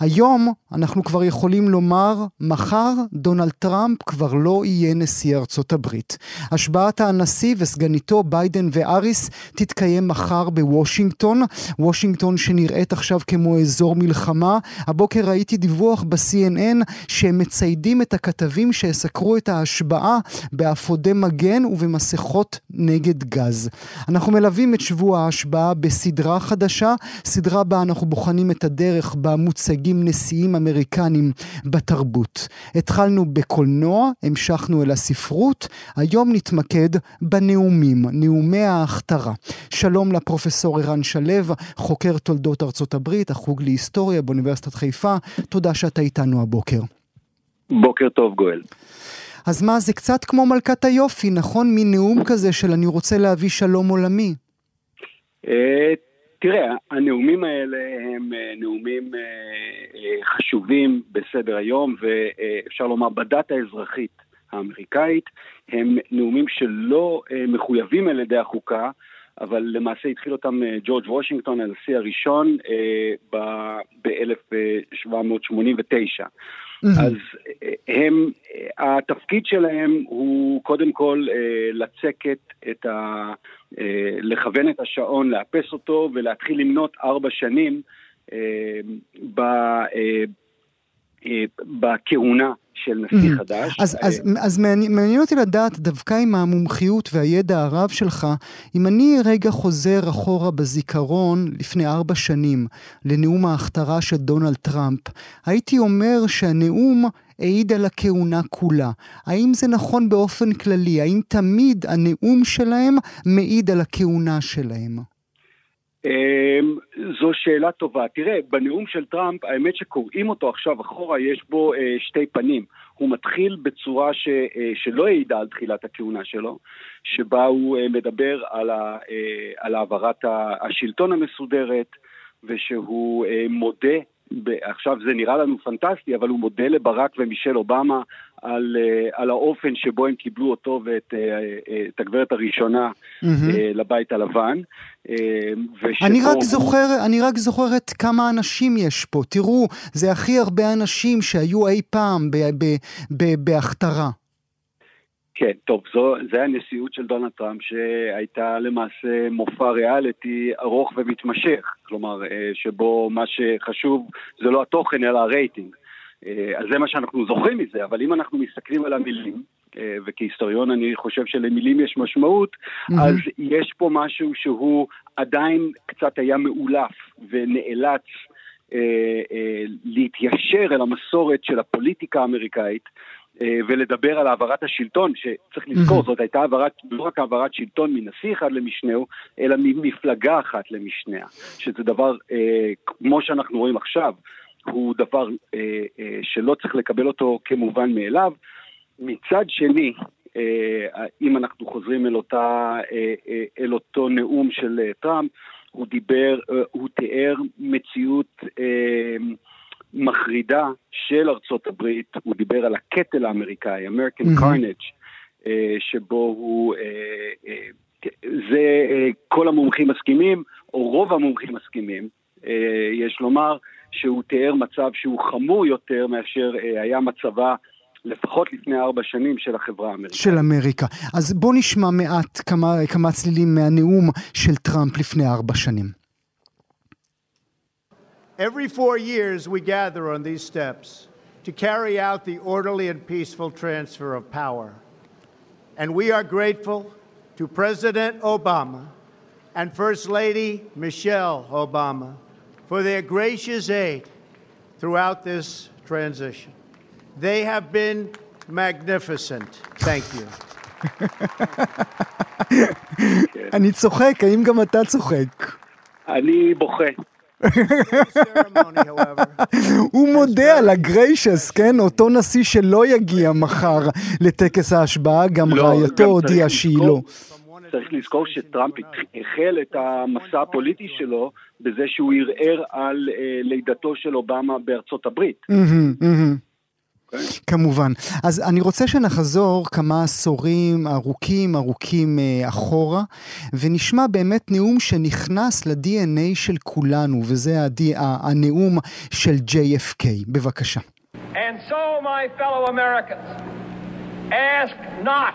היום אנחנו כבר יכולים לומר, מחר דונלד טראמפ כבר לא יהיה נשיא ארצות הברית. השבעת הנשיא וסגניתו ביידן ואריס תתקיים מחר בוושינגטון, וושינגטון שנראית עכשיו כמו אזור מלחמה. הבוקר ראיתי דיווח ב-CNN שהם מציידים את הכתבים שיסקרו את ההשבעה באפודי מגן ובמסכות נגד גז. אנחנו מלווים את שבוע ההשבעה בסדרה חדשה, סדרה בה אנחנו בוחנים את הדרך בה מוצגים מנהיגים נשיאים אמריקנים בתרבות. התחלנו בקולנוע, המשכנו אל הספרות, היום נתמקד בנאומים, נאומי ההכתרה. שלום לפרופסור ערן שלו, חוקר תולדות ארצות הברית, החוג להיסטוריה באוניברסיטת חיפה, תודה שאתה איתנו הבוקר. בוקר טוב גואל. אז מה, זה קצת כמו מלכת היופי, נכון? מין נאום כזה של אני רוצה להביא שלום עולמי. אה, תראה, הנאומים האלה הם אה, נאומים אה, אה, חשובים בסדר היום, ואפשר לומר בדת האזרחית האמריקאית, הם נאומים שלא מחויבים על ידי החוקה, אבל למעשה התחיל אותם ג'ורג' וושינגטון, הנשיא הראשון, ב-1789. אז הם, התפקיד שלהם הוא קודם כל לצקת את ה... לכוון את השעון, לאפס אותו ולהתחיל למנות ארבע שנים בכהונה של נשיא חדש. אז, אז, אז מעניין, מעניין אותי לדעת, דווקא עם המומחיות והידע הרב שלך, אם אני רגע חוזר אחורה בזיכרון לפני ארבע שנים לנאום ההכתרה של דונלד טראמפ, הייתי אומר שהנאום העיד על הכהונה כולה. האם זה נכון באופן כללי? האם תמיד הנאום שלהם מעיד על הכהונה שלהם? אמ, זו שאלה טובה. תראה, בנאום של טראמפ, האמת שקוראים אותו עכשיו אחורה, יש בו אה, שתי פנים. הוא מתחיל בצורה ש, אה, שלא העידה על תחילת הכהונה שלו, שבה הוא אה, מדבר על, ה, על העברת השלטון המסודרת, ושהוא מודה עכשיו זה נראה לנו פנטסטי, אבל הוא מודה לברק ומישל אובמה על, אה, על האופן שבו הם קיבלו אותו ואת אה, אה, את הגברת הראשונה mm-hmm. לבית הלבן. אני רק. זוכר, אני רק זוכרת כמה אנשים יש פה. תראו, זה הכי הרבה אנשים שהיו אי פעם בהכתרה. כן, טוב, זו, זה הנשיאות של דונלד טראמפ שהייתה למעשה מופע ריאליטי ארוך ומתמשך, כלומר, שבו מה שחשוב זה לא התוכן אלא הרייטינג. אה, אז זה מה שאנחנו זוכרים מזה, אבל אם אנחנו מסתכלים על המילים, אה, וכהיסטוריון אני חושב שלמילים יש משמעות, mm-hmm. אז יש פה משהו שהוא עדיין קצת היה מאולף ונאלץ אה, אה, להתיישר אל המסורת של הפוליטיקה האמריקאית. אה, ולדבר על העברת השלטון, שצריך לזכור, זאת הייתה העברת, לא רק העברת שלטון מנשיא אחד למשנהו, אלא ממפלגה אחת למשניה, שזה דבר, אה, כמו שאנחנו רואים עכשיו, הוא דבר אה, אה, שלא צריך לקבל אותו כמובן מאליו. מצד שני, אה, אם אנחנו חוזרים אל, אותה, אה, אה, אל אותו נאום של אה, טראמפ, הוא דיבר, אה, הוא תיאר מציאות אה, מחרידה של ארצות הברית, הוא דיבר על הקטל האמריקאי, American mm-hmm. Carnage, אה, שבו הוא, אה, אה, זה כל המומחים מסכימים, או רוב המומחים מסכימים, יש לומר, שהוא תיאר מצב שהוא חמור יותר מאשר היה מצבה לפחות לפני ארבע שנים של החברה האמריקאית. של אמריקה. אז בוא נשמע מעט כמה, כמה צלילים מהנאום של טראמפ לפני ארבע שנים. Every four years, we gather on these steps to carry out the orderly and peaceful transfer of power. And we are grateful to President Obama and First Lady Michelle Obama for their gracious aid throughout this transition. They have been magnificent. Thank you. אני צוחק, האם גם אתה צוחק? אני בוכה. הוא מודה על הגריישס, כן? אותו נשיא שלא יגיע מחר לטקס ההשבעה, גם לא, רעייתו הודיעה שהיא לא. צריך לזכור שטראמפ החל את המסע הפוליטי שלו בזה שהוא ערער על אה, לידתו של אובמה בארצות הברית. כן? כמובן. אז אני רוצה שנחזור כמה עשורים ארוכים ארוכים אה, אחורה, ונשמע באמת נאום שנכנס ל-DNA של כולנו, וזה הנאום של JFK. בבקשה. And so, my fellow Americans, ask not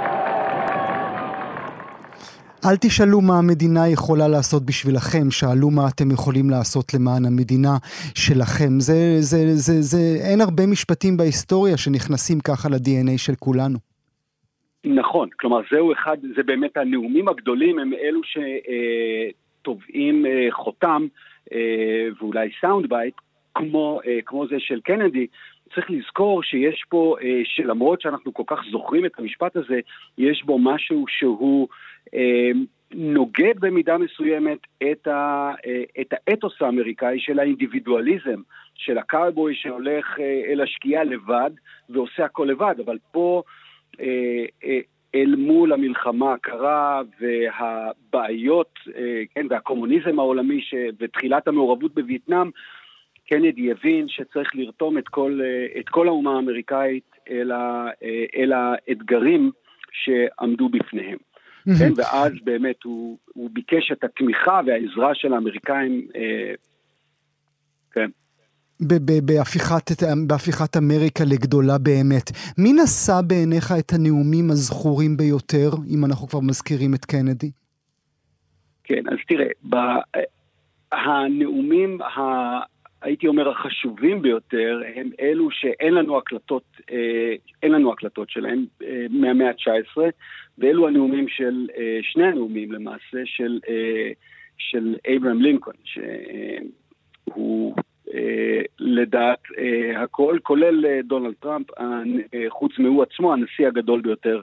אל תשאלו מה המדינה יכולה לעשות בשבילכם, שאלו מה אתם יכולים לעשות למען המדינה שלכם. זה, זה, זה, זה, אין הרבה משפטים בהיסטוריה שנכנסים ככה ל-DNA של כולנו. נכון, כלומר זהו אחד, זה באמת הנאומים הגדולים הם אלו שטובעים אה, חותם אה, ואולי sound bite כמו, אה, כמו זה של קנדי. צריך לזכור שיש פה, אה, שלמרות שאנחנו כל כך זוכרים את המשפט הזה, יש בו משהו שהוא אה, נוגד במידה מסוימת את, ה, אה, את האתוס האמריקאי של האינדיבידואליזם, של הקאובוי שהולך אה, אל השקיעה לבד ועושה הכל לבד, אבל פה... אה, אה, אל מול המלחמה הקרה והבעיות, אה, כן, והקומוניזם העולמי ש... ותחילת המעורבות בווייטנאם, קנדי הבין שצריך לרתום את כל, אה, את כל האומה האמריקאית אל, ה... אה, אל האתגרים שעמדו בפניהם. כן, ואז באמת הוא, הוא ביקש את התמיכה והעזרה של האמריקאים, אה, כן. בהפיכת, בהפיכת אמריקה לגדולה באמת. מי נשא בעיניך את הנאומים הזכורים ביותר, אם אנחנו כבר מזכירים את קנדי? כן, אז תראה, ב... הנאומים, ה... הייתי אומר, החשובים ביותר, הם אלו שאין לנו הקלטות, אה, אין לנו הקלטות שלהם אה, מהמאה ה-19, ואלו הנאומים של, אה, שני הנאומים למעשה, של, אה, של אברהם לינקולן, שהוא אה, לדעת אה, הכל, כולל אה, דונלד טראמפ, אה, חוץ מהוא עצמו, הנשיא הגדול ביותר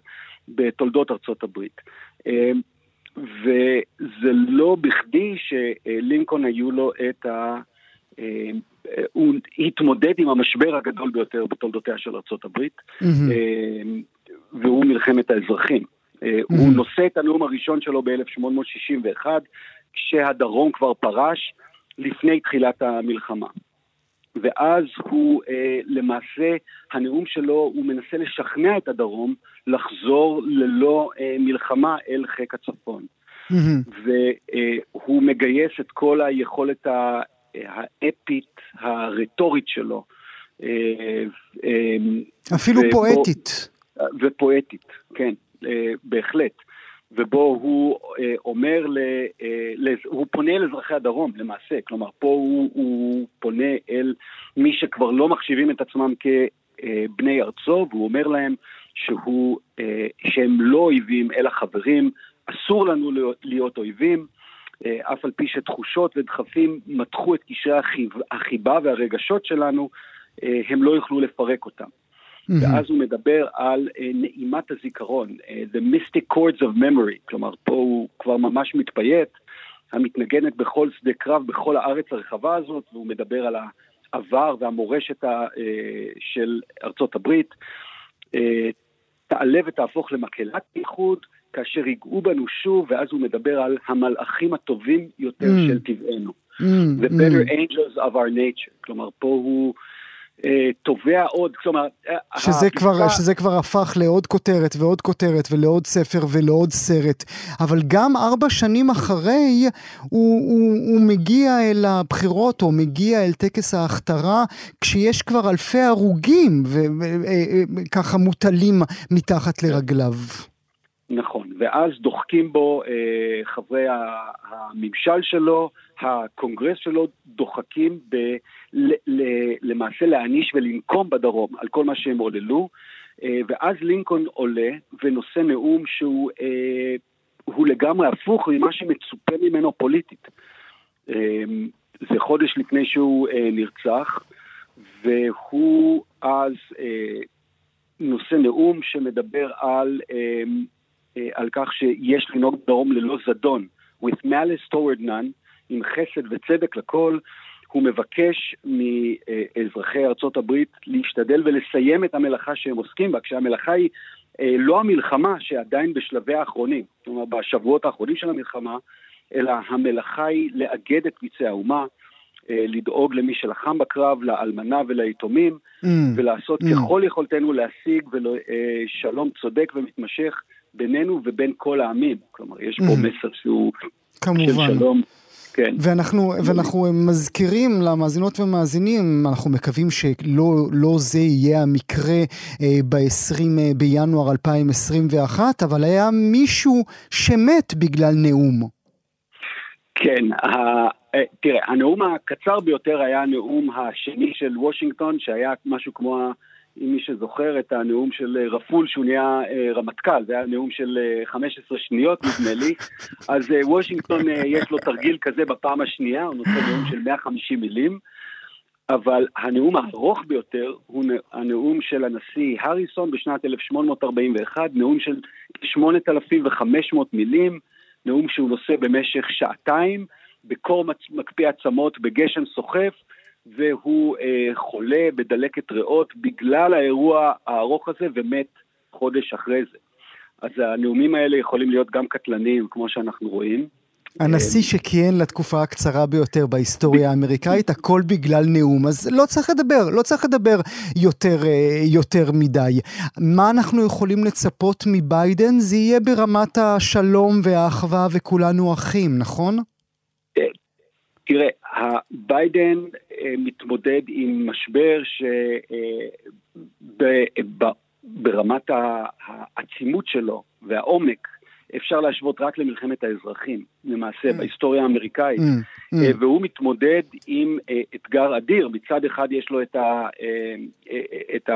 בתולדות ארצות הברית. אה, וזה לא בכדי שלינקולן היו לו את ה... אה, הוא התמודד עם המשבר הגדול ביותר בתולדותיה של ארה"ב, והוא מלחמת האזרחים. הוא נושא את הנאום הראשון שלו ב-1861, כשהדרום כבר פרש לפני תחילת המלחמה. ואז הוא למעשה, הנאום שלו, הוא מנסה לשכנע את הדרום לחזור ללא מלחמה אל חיק הצפון. והוא מגייס את כל היכולת ה... האפית, הרטורית שלו. אפילו פואטית. ופואטית, כן, בהחלט. ובו הוא אומר, ל, הוא פונה אל אזרחי הדרום למעשה, כלומר פה הוא, הוא פונה אל מי שכבר לא מחשיבים את עצמם כבני ארצו, והוא אומר להם שהוא, שהם לא אויבים אלא חברים, אסור לנו להיות אויבים. אף על פי שתחושות ודחפים מתחו את קשרי החיב, החיבה והרגשות שלנו, הם לא יוכלו לפרק אותם. Mm-hmm. ואז הוא מדבר על נעימת הזיכרון, The Mystic Chords of Memory, כלומר פה הוא כבר ממש מתפייט, המתנגנת בכל שדה קרב, בכל הארץ הרחבה הזאת, והוא מדבר על העבר והמורשת של ארצות הברית. תעלה ותהפוך למקהלת איחוד, כאשר ייגעו בנו שוב, ואז הוא מדבר על המלאכים הטובים יותר mm. של טבענו. Mm, The better mm. angels of our nature. כלומר, פה הוא אה, תובע עוד, כלומר... אה, שזה כבר, שזה כבר הפך לעוד כותרת ועוד כותרת ולעוד ספר ולעוד סרט. אבל גם ארבע שנים אחרי, הוא, הוא, הוא מגיע אל הבחירות או מגיע אל טקס ההכתרה, כשיש כבר אלפי הרוגים וככה אה, מוטלים מתחת לרגליו. נכון, ואז דוחקים בו אה, חברי הממשל שלו, הקונגרס שלו, דוחקים ב, ל, ל, למעשה להעניש ולנקום בדרום על כל מה שהם עוללו, אה, ואז לינקולן עולה ונושא נאום שהוא אה, הוא לגמרי הפוך ממה שמצופה ממנו פוליטית. אה, זה חודש לפני שהוא אה, נרצח, והוא אז אה, נושא נאום שמדבר על... אה, על כך שיש לנהוג דרום ללא זדון, with malice toward none, עם חסד וצדק לכל, הוא מבקש מאזרחי ארצות הברית להשתדל ולסיים את המלאכה שהם עוסקים בה, כשהמלאכה היא אה, לא המלחמה שעדיין בשלבי האחרונים, כלומר בשבועות האחרונים של המלחמה, אלא המלאכה היא לאגד את פצעי האומה, אה, לדאוג למי שלחם בקרב, לאלמנה וליתומים, mm. ולעשות mm. ככל יכולתנו להשיג שלום צודק ומתמשך בינינו ובין כל העמים. כלומר, יש פה mm. מסר שהוא כמובן. של שלום. כן. ואנחנו, ואנחנו מזכירים למאזינות ומאזינים, אנחנו מקווים שלא לא זה יהיה המקרה אה, ב-20 אה, בינואר 2021, אבל היה מישהו שמת בגלל נאום. כן, ה... אה, תראה, הנאום הקצר ביותר היה הנאום השני של וושינגטון, שהיה משהו כמו אם מי שזוכר את הנאום של אה, רפול שהוא נהיה אה, רמטכ"ל, זה היה נאום של 15 אה, שניות נדמה לי, אז וושינגטון יש לו תרגיל כזה בפעם השנייה, הוא נושא נאום של 150 מילים, אבל הנאום הארוך ביותר הוא הנאום של הנשיא הריסון בשנת 1841, נאום של 8,500 מילים, נאום שהוא נושא במשך שעתיים, בקור מקפיא עצמות, בגשם סוחף, והוא אה, חולה בדלקת ריאות בגלל האירוע הארוך הזה ומת חודש אחרי זה. אז הנאומים האלה יכולים להיות גם קטלניים, כמו שאנחנו רואים. הנשיא שכיהן לתקופה הקצרה ביותר בהיסטוריה האמריקאית, הכל בגלל נאום, אז לא צריך לדבר, לא צריך לדבר יותר, אה, יותר מדי. מה אנחנו יכולים לצפות מביידן? זה יהיה ברמת השלום והאחווה וכולנו אחים, נכון? אה, תראה, ביידן אה, מתמודד עם משבר שברמת אה, העצימות שלו והעומק אפשר להשוות רק למלחמת האזרחים, למעשה, mm. בהיסטוריה האמריקאית. Mm. Mm. והוא מתמודד עם אתגר אדיר. מצד אחד יש לו את, ה, את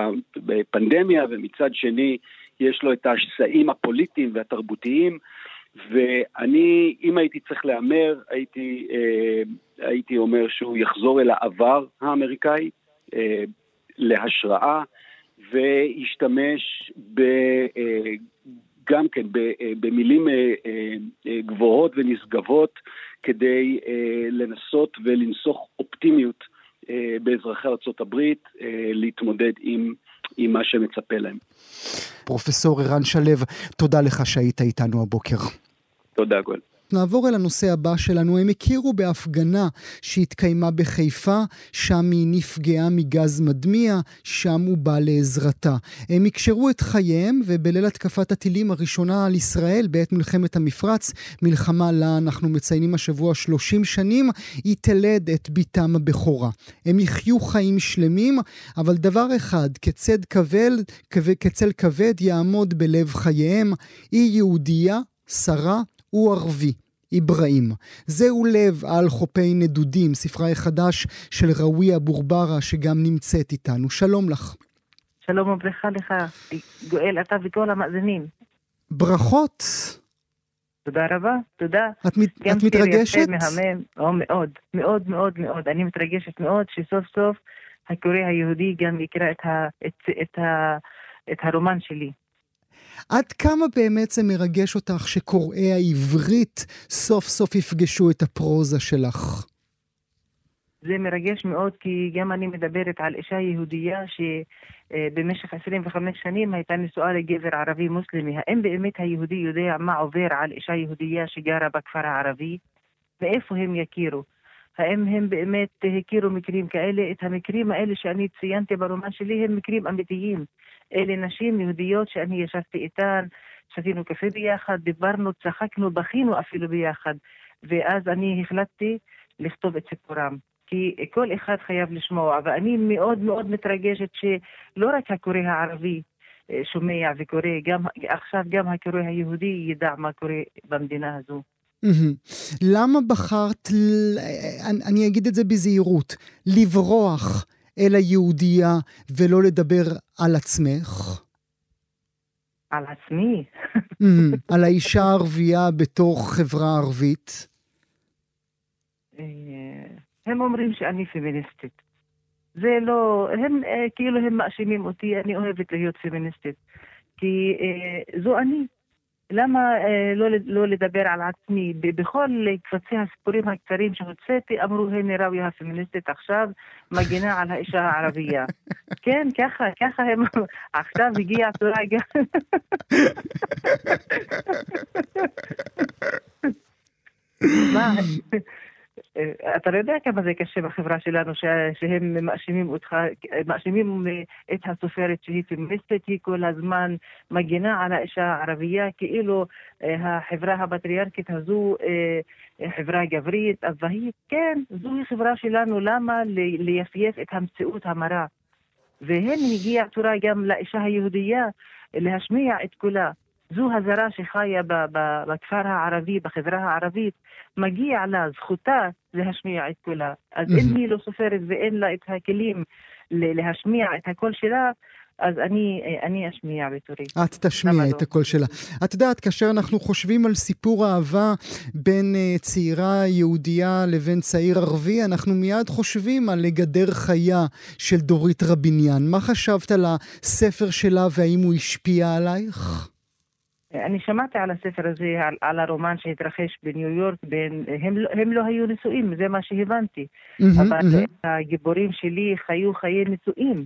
הפנדמיה, ומצד שני יש לו את השסעים הפוליטיים והתרבותיים. ואני, אם הייתי צריך להמר, הייתי, אה, הייתי אומר שהוא יחזור אל העבר האמריקאי אה, להשראה, וישתמש ב, אה, גם כן ב, אה, במילים אה, אה, גבוהות ונשגבות כדי אה, לנסות ולנסוך אופטימיות אה, באזרחי ארה"ב אה, להתמודד עם, עם מה שמצפה להם. פרופסור ערן שלו, תודה לך שהיית איתנו הבוקר. תודה, גואל. נעבור אל הנושא הבא שלנו. הם הכירו בהפגנה שהתקיימה בחיפה, שם היא נפגעה מגז מדמיע, שם הוא בא לעזרתה. הם הקשרו את חייהם, ובליל התקפת הטילים הראשונה על ישראל בעת מלחמת המפרץ, מלחמה לה אנחנו מציינים השבוע 30 שנים, היא תלד את בתם הבכורה. הם יחיו חיים שלמים, אבל דבר אחד, כצד כבד, כצל כבד יעמוד בלב חייהם, היא יהודייה, שרה הוא ערבי. איברהים. זהו לב על חופי נדודים, ספרה החדש של ראוויה בורברה, שגם נמצאת איתנו. שלום לך. שלום וברכה לך, גואל, אתה וכל המאזינים. ברכות. תודה רבה, תודה. את, מת, את מתרגשת? גם מהמם, או מאוד, מאוד מאוד מאוד. אני מתרגשת מאוד שסוף סוף הקורא היהודי גם יקרא את, ה, את, את, ה, את הרומן שלי. עד כמה באמת זה מרגש אותך שקוראי העברית סוף סוף יפגשו את הפרוזה שלך? זה מרגש מאוד, כי גם אני מדברת על אישה יהודייה שבמשך 25 שנים הייתה נשואה לגבר ערבי מוסלמי. האם באמת היהודי יודע מה עובר על אישה יהודייה שגרה בכפר הערבי? ואיפה הם יכירו? האם הם באמת הכירו מקרים כאלה? את המקרים האלה שאני ציינתי ברומן שלי הם מקרים אמיתיים. אלה נשים יהודיות שאני ישבתי איתן, שתינו קפה ביחד, דיברנו, צחקנו, בכינו אפילו ביחד. ואז אני החלטתי לכתוב את סיפורם. כי כל אחד חייב לשמוע, ואני מאוד מאוד מתרגשת שלא רק הקורא הערבי אה, שומע וקורא, גם, עכשיו גם הקורא היהודי ידע מה קורה במדינה הזו. למה בחרת, אני אגיד את זה בזהירות, לברוח אל היהודייה ולא לדבר על עצמך? על עצמי. על האישה הערבייה בתוך חברה ערבית? אה, הם אומרים שאני פמיניסטית. זה לא, הם אה, כאילו הם מאשימים אותי, אני אוהבת להיות פמיניסטית. כי אה, זו אני. למה אה, לא, לא לדבר על עצמי? בכל קבצי הסיפורים הקצרים שהוצאתי, אמרו, הנה ראויה הפמיניסטית עכשיו מגינה על האישה הערבייה. כן, ככה, ככה הם, עכשיו הגיע התורה גם. מה? אה, אתה לא יודע כמה זה קשה בחברה שלנו, שהם מאשימים אותך, מאשימים את הסופרת שהיא פמיניסטית, היא כל הזמן מגינה על האישה הערבייה, כאילו אה, החברה הפטריארכית הזו אה, חברה גברית, אבל כן, זוהי חברה שלנו, למה לייפייף את המציאות המרה? והן הגיע תורה גם לאישה היהודייה להשמיע את קולה. זו הזרה שחיה בכפר הערבי, בחברה הערבית, מגיע לה, זכותה להשמיע את קולה. אז אם היא לא סופרת ואין לה את הכלים להשמיע את הקול שלה, אז אני, אני אשמיע בתורי. את תשמיע את לא? הקול שלה. את יודעת, כאשר אנחנו חושבים על סיפור אהבה בין uh, צעירה יהודייה לבין צעיר ערבי, אנחנו מיד חושבים על לגדר חיה של דורית רביניאן. מה חשבת על הספר שלה והאם הוא השפיע עלייך? אני שמעתי על הספר הזה, על, על הרומן שהתרחש בניו יורק, בין, הם, הם לא היו נשואים, זה מה שהבנתי. Mm-hmm, אבל mm-hmm. הגיבורים שלי חיו חיי נשואים.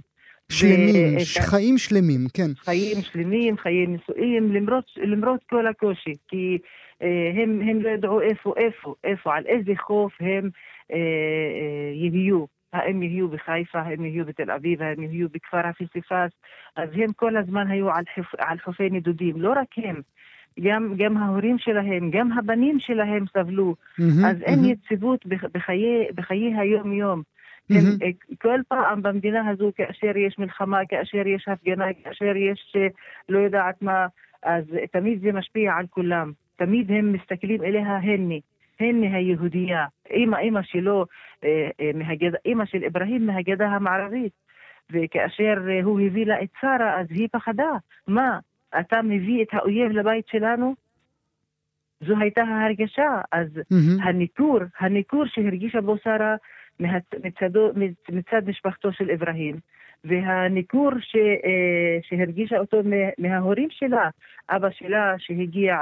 שלמים, ש... חיים שלמים, כן. חיים שלמים, חיי נשואים, למרות, למרות כל הקושי, כי אה, הם, הם לא ידעו איפה, איפה, איפה, על איזה חוף הם אה, אה, יהיו. האם יהיו בחיפה, האם יהיו בתל אביב, האם יהיו בכפר הפיסיפס, אז הם כל הזמן היו על, חופ, על חופי נדודים, לא רק הם. גם, גם ההורים שלהם, גם הבנים שלהם סבלו, mm-hmm, אז mm-hmm. אין יציבות בחיי, בחיי היום-יום. Mm-hmm. הם, אה, כל פעם במדינה הזו, כאשר יש מלחמה, כאשר יש הפגנה, כאשר יש אה, לא יודעת מה, אז תמיד זה משפיע על כולם. תמיד הם מסתכלים אליה הנה. הן מהיהודייה. אימא, אימא שלו, אה, אה, מהגדה, אימא של אברהים מהגדה המערבית. וכאשר אה, הוא הביא לה את שרה, אז היא פחדה. מה, אתה מביא את האויב לבית שלנו? זו הייתה ההרגשה. אז mm-hmm. הניכור, הניכור שהרגישה בו שרה מצדו, מצד משפחתו של אברהים, והניכור ש, שהרגישה אותו מההורים שלה, אבא שלה שהגיע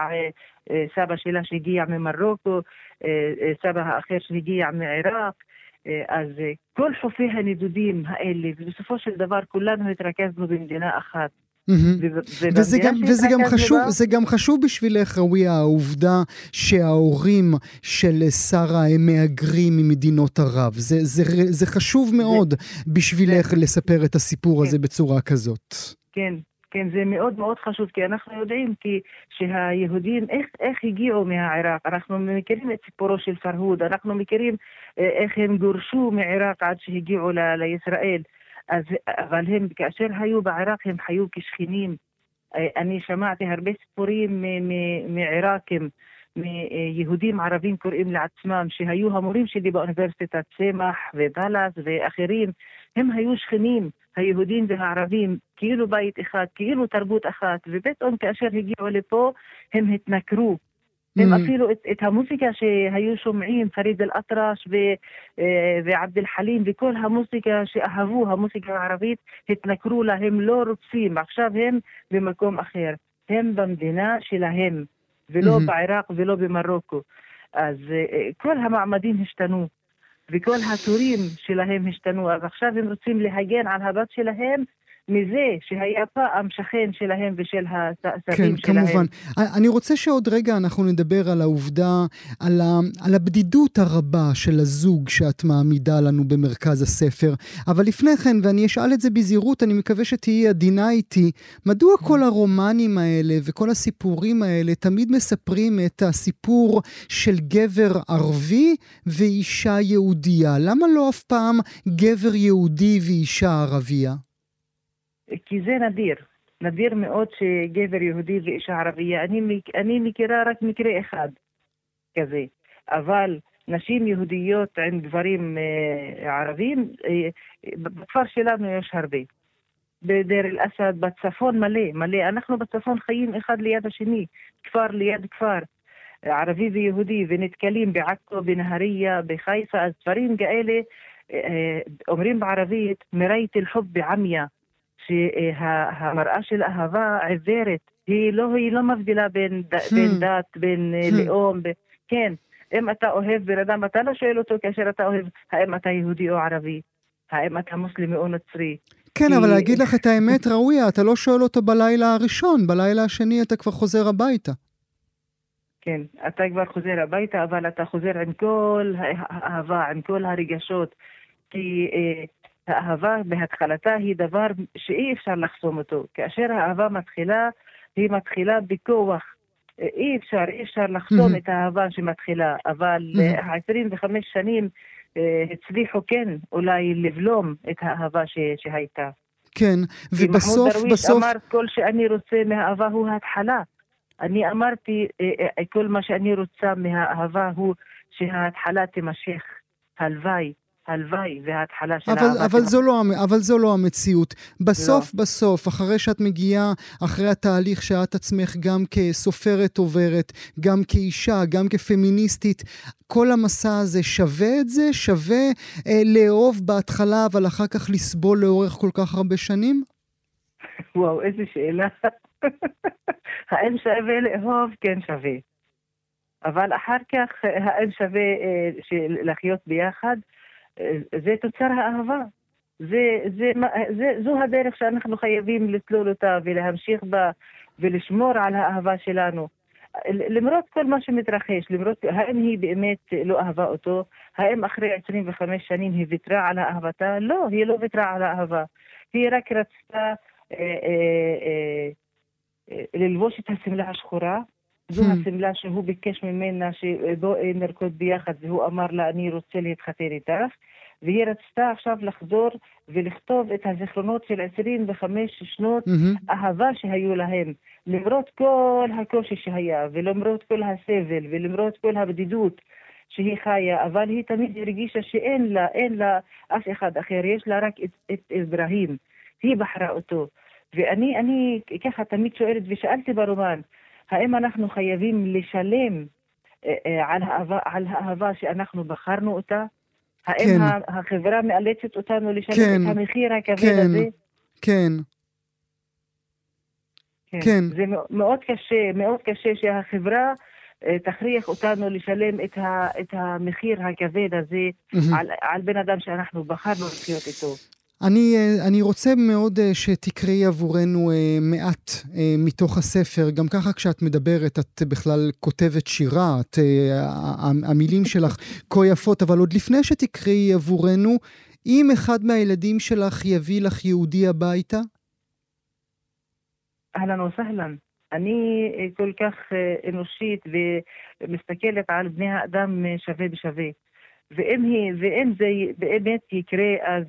אה, סבא שלה שהגיע ממרוקו, אה, אה, סבא האחר שהגיע מעיראק. אז כל חופי הנדודים האלה, ובסופו של דבר כולנו התרכזנו במדינה אחת. וזה גם, וזה גם חשוב. זה גם חשוב בשבילך, ראויה, העובדה שההורים של שרה הם מהגרים ממדינות ערב. זה, זה, זה חשוב מאוד זה, בשבילך זה, לספר את הסיפור כן. הזה בצורה כזאת. כן, כן, זה מאוד מאוד חשוב, כי אנחנו יודעים כי שהיהודים, איך, איך הגיעו מהעיראק? אנחנו מכירים את סיפורו של פרהוד, אנחנו מכירים אה, איך הם גורשו מעיראק עד שהגיעו ל, לישראל. אז, אבל הם, כאשר היו בעיראק, הם חיו כשכנים. אה, אני שמעתי הרבה סיפורים מעיראקים, מיהודים ערבים קוראים לעצמם, שהיו המורים שלי באוניברסיטת צמח ובלס ואחרים, הם היו שכנים. היהודים והערבים כאילו בית אחד, כאילו תרבות אחת, ופתאום כאשר הגיעו לפה הם התנכרו. הם mm. אפילו את, את המוזיקה שהיו שומעים, פריד אל-אטרש אה, ועבד אל-חלים וכל המוזיקה שאהבו, המוזיקה הערבית, התנכרו לה, הם לא רוצים, עכשיו הם במקום אחר. הם במדינה שלהם, ולא mm-hmm. בעיראק ולא במרוקו. אז אה, כל המעמדים השתנו. וכל התורים שלהם השתנו, אז עכשיו הם רוצים להגן על הבת שלהם מזה שהיה פעם שכן שלהם ושל הסבים כן, שלהם. כן, כמובן. אני רוצה שעוד רגע אנחנו נדבר על העובדה, על, ה, על הבדידות הרבה של הזוג שאת מעמידה לנו במרכז הספר. אבל לפני כן, ואני אשאל את זה בזהירות, אני מקווה שתהיי עדינה איתי, מדוע כל הרומנים האלה וכל הסיפורים האלה תמיד מספרים את הסיפור של גבר ערבי ואישה יהודייה? למה לא אף פעם גבר יהודי ואישה ערבייה? כי זה נדיר. נדיר מאוד שגבר יהודי ואישה ערבייה. אני, אני מכירה רק מקרה אחד כזה. אבל נשים יהודיות עם גברים אה, ערבים, אה, בכפר שלנו יש הרבה. בדיר אל-אסד, בצפון מלא, מלא. אנחנו בצפון חיים אחד ליד השני, כפר ליד כפר, ערבי ויהודי, ונתקלים בעכו, בנהריה, בחיפה, אז דברים כאלה, אה, אומרים בערבית, מרייט אל-חוב בעמיה, שהמראה של אהבה עיוורת, היא לא, היא לא מבדילה בין, hmm. בין דת, בין hmm. לאום, ב... כן. אם אתה אוהב בן אדם, אתה לא שואל אותו כאשר אתה אוהב, האם אתה יהודי או ערבי? האם אתה מוסלמי או נוצרי? כן. אבל להגיד לך את האמת, ראויה, אתה לא שואל אותו בלילה הראשון, בלילה השני אתה כבר חוזר הביתה. כן, אתה כבר חוזר הביתה, אבל אתה חוזר עם כל האהבה, עם כל הרגשות. כי אה, האהבה בהתחלתה היא דבר שאי אפשר לחסום אותו. כאשר האהבה מתחילה, היא מתחילה בכוח. אי אפשר, אי אפשר לחסום mm-hmm. את האהבה שמתחילה, אבל mm-hmm. 25 שנים אה, הצליחו כן אולי לבלום את האהבה ש, שהייתה. כן, ובסוף, בסוף... דרוויש אמר, כל שאני רוצה מהאהבה הוא ההתחלה. אני אמרתי, אה, אה, כל מה שאני רוצה מהאהבה הוא שההתחלה תימשך. הלוואי. הלוואי וההתחלה של אבל, אבל, זו לא, אבל זו לא המציאות. בסוף לא. בסוף, אחרי שאת מגיעה, אחרי התהליך שאת עצמך גם כסופרת עוברת, גם כאישה, גם כפמיניסטית, כל המסע הזה שווה את זה? שווה אה, לאהוב בהתחלה, אבל אחר כך לסבול לאורך כל כך הרבה שנים? וואו, איזה שאלה. האם שווה לאהוב? כן שווה. אבל אחר כך, האם שווה אה, לחיות ביחד? זה תוצר האהבה. זה, זה, זה, זו הדרך שאנחנו חייבים לסלול אותה ולהמשיך בה ולשמור על האהבה שלנו. למרות כל מה שמתרחש, למרות, האם היא באמת לא אהבה אותו? האם אחרי 25 שנים היא ויתרה על אהבתה? לא, היא לא ויתרה על האהבה. היא רק רצתה אה, אה, אה, אה, ללבוש את השמלה השחורה. זו hmm. השמלה שהוא ביקש ממנה שבואי נרקוד ביחד, והוא אמר לה, אני רוצה להתחתן איתך. והיא רצתה עכשיו לחזור ולכתוב את הזיכרונות של 25 שנות mm-hmm. אהבה שהיו להם. למרות כל הקושי שהיה, ולמרות כל הסבל, ולמרות כל הבדידות שהיא חיה, אבל היא תמיד הרגישה שאין לה, אין לה אף אחד אחר, יש לה רק את, את אברהים. היא בחרה אותו. ואני אני ככה תמיד שואלת, ושאלתי ברומן, האם אנחנו חייבים לשלם אה, אה, על האהבה, על האהבה שאנחנו בחרנו אותה? האם כן. החברה מאלצת אותנו לשלם כן. את המחיר הכבד כן. הזה? כן. כן. כן. זה מאוד קשה, מאוד קשה שהחברה אה, תכריח אותנו לשלם את, ה, את המחיר הכבד הזה mm-hmm. על, על בן אדם שאנחנו בחרנו לחיות איתו. אני, אה, אני רוצה מאוד אה, שתקראי עבורנו אה, מעט מתוך הספר. גם ככה כשאת מדברת, את בכלל כותבת שירה, את, המילים שלך כה יפות, אבל עוד לפני שתקראי עבורנו, אם אחד מהילדים שלך יביא לך יהודי הביתה? אהלן וסהלן. אני כל כך אנושית ומסתכלת על בני האדם שווה בשווה. ואם, היא, ואם זה באמת יקרה, אז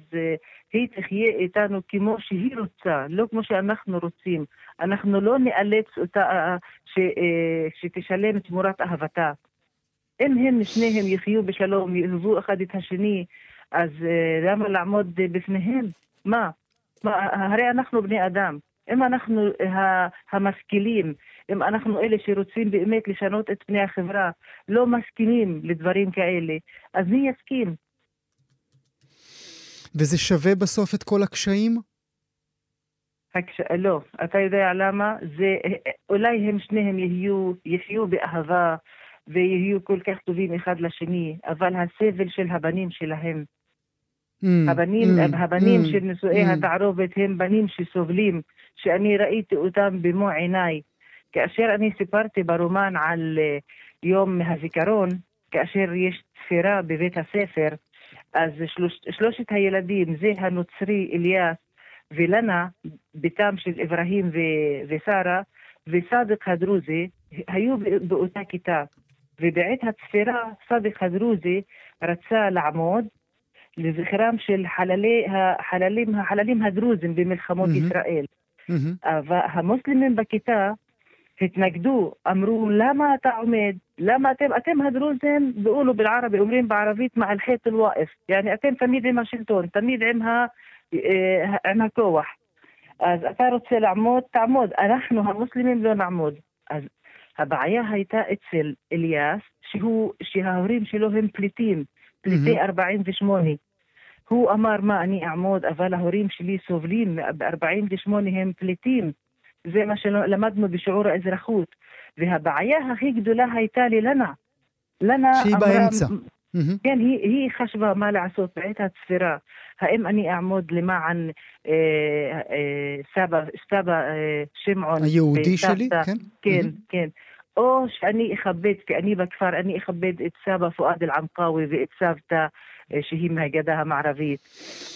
היא תחיה איתנו כמו שהיא רוצה, לא כמו שאנחנו רוצים. אנחנו לא נאלץ אותה אה, ש, אה, שתשלם תמורת אהבתה. אם הם שניהם יחיו בשלום, יאהבו אחד את השני, אז אה, למה לעמוד בפניהם? מה? מה? הרי אנחנו בני אדם. אם אנחנו המשכילים, אם אנחנו אלה שרוצים באמת לשנות את פני החברה, לא מסכימים לדברים כאלה, אז מי יסכים? וזה שווה בסוף את כל הקשיים? הקש... לא, אתה יודע למה? זה, אולי הם שניהם יהיו, יחיו באהבה ויהיו כל כך טובים אחד לשני, אבל הסבל של הבנים שלהם, Mm, הבנים, mm, הבנים mm, של נישואי mm. התערובת הם בנים שסובלים, שאני ראיתי אותם במו עיניי. כאשר אני סיפרתי ברומן על אה, יום הזיכרון, כאשר יש ספירה בבית הספר, אז שלוש, שלושת הילדים, זה הנוצרי אליאס ולנה, בתם של אברהים ו- ושרה, וסאדק הדרוזי, היו באותה כיתה. ובעת הצפירה, סאדק הדרוזי רצה לעמוד לזכרם של חללי, החללים, החללים הדרוזים במלחמות מהמם. ישראל. מהמם. אבל המוסלמים בכיתה התנגדו, אמרו, למה אתה עומד? למה אתם, אתם הדרוזים, ביקולו בערבי, אומרים בערבית, מעל חית אל-ואקף. يعني אתם תמיד עם השלטון, תמיד עם, ה, אה, עם הכוח. אז אתה רוצה לעמוד, תעמוד. אנחנו המוסלמים לא נעמוד. אז הבעיה הייתה אצל אליאס, שהוא, שההורים שלו הם פליטים, פליטי 48. הוא אמר, מה, אני אעמוד, אבל ההורים שלי סובלים, ב-48 הם פליטים. זה מה שלמדנו בשיעור האזרחות. והבעיה הכי גדולה הייתה ללנה. לנה שהיא אמרה, באמצע. כן, היא, היא חשבה מה לעשות בעת הצפירה. האם אני אעמוד למען אה, אה, סבא, סבא אה, שמעון היהודי וסבתא, שלי, כן? כן. כן. או שאני אכבד, כי אני בכפר, אני אכבד את סבא פואד אל-עמקאווי ואת סבתא אה, שהיא מהגדה המערבית.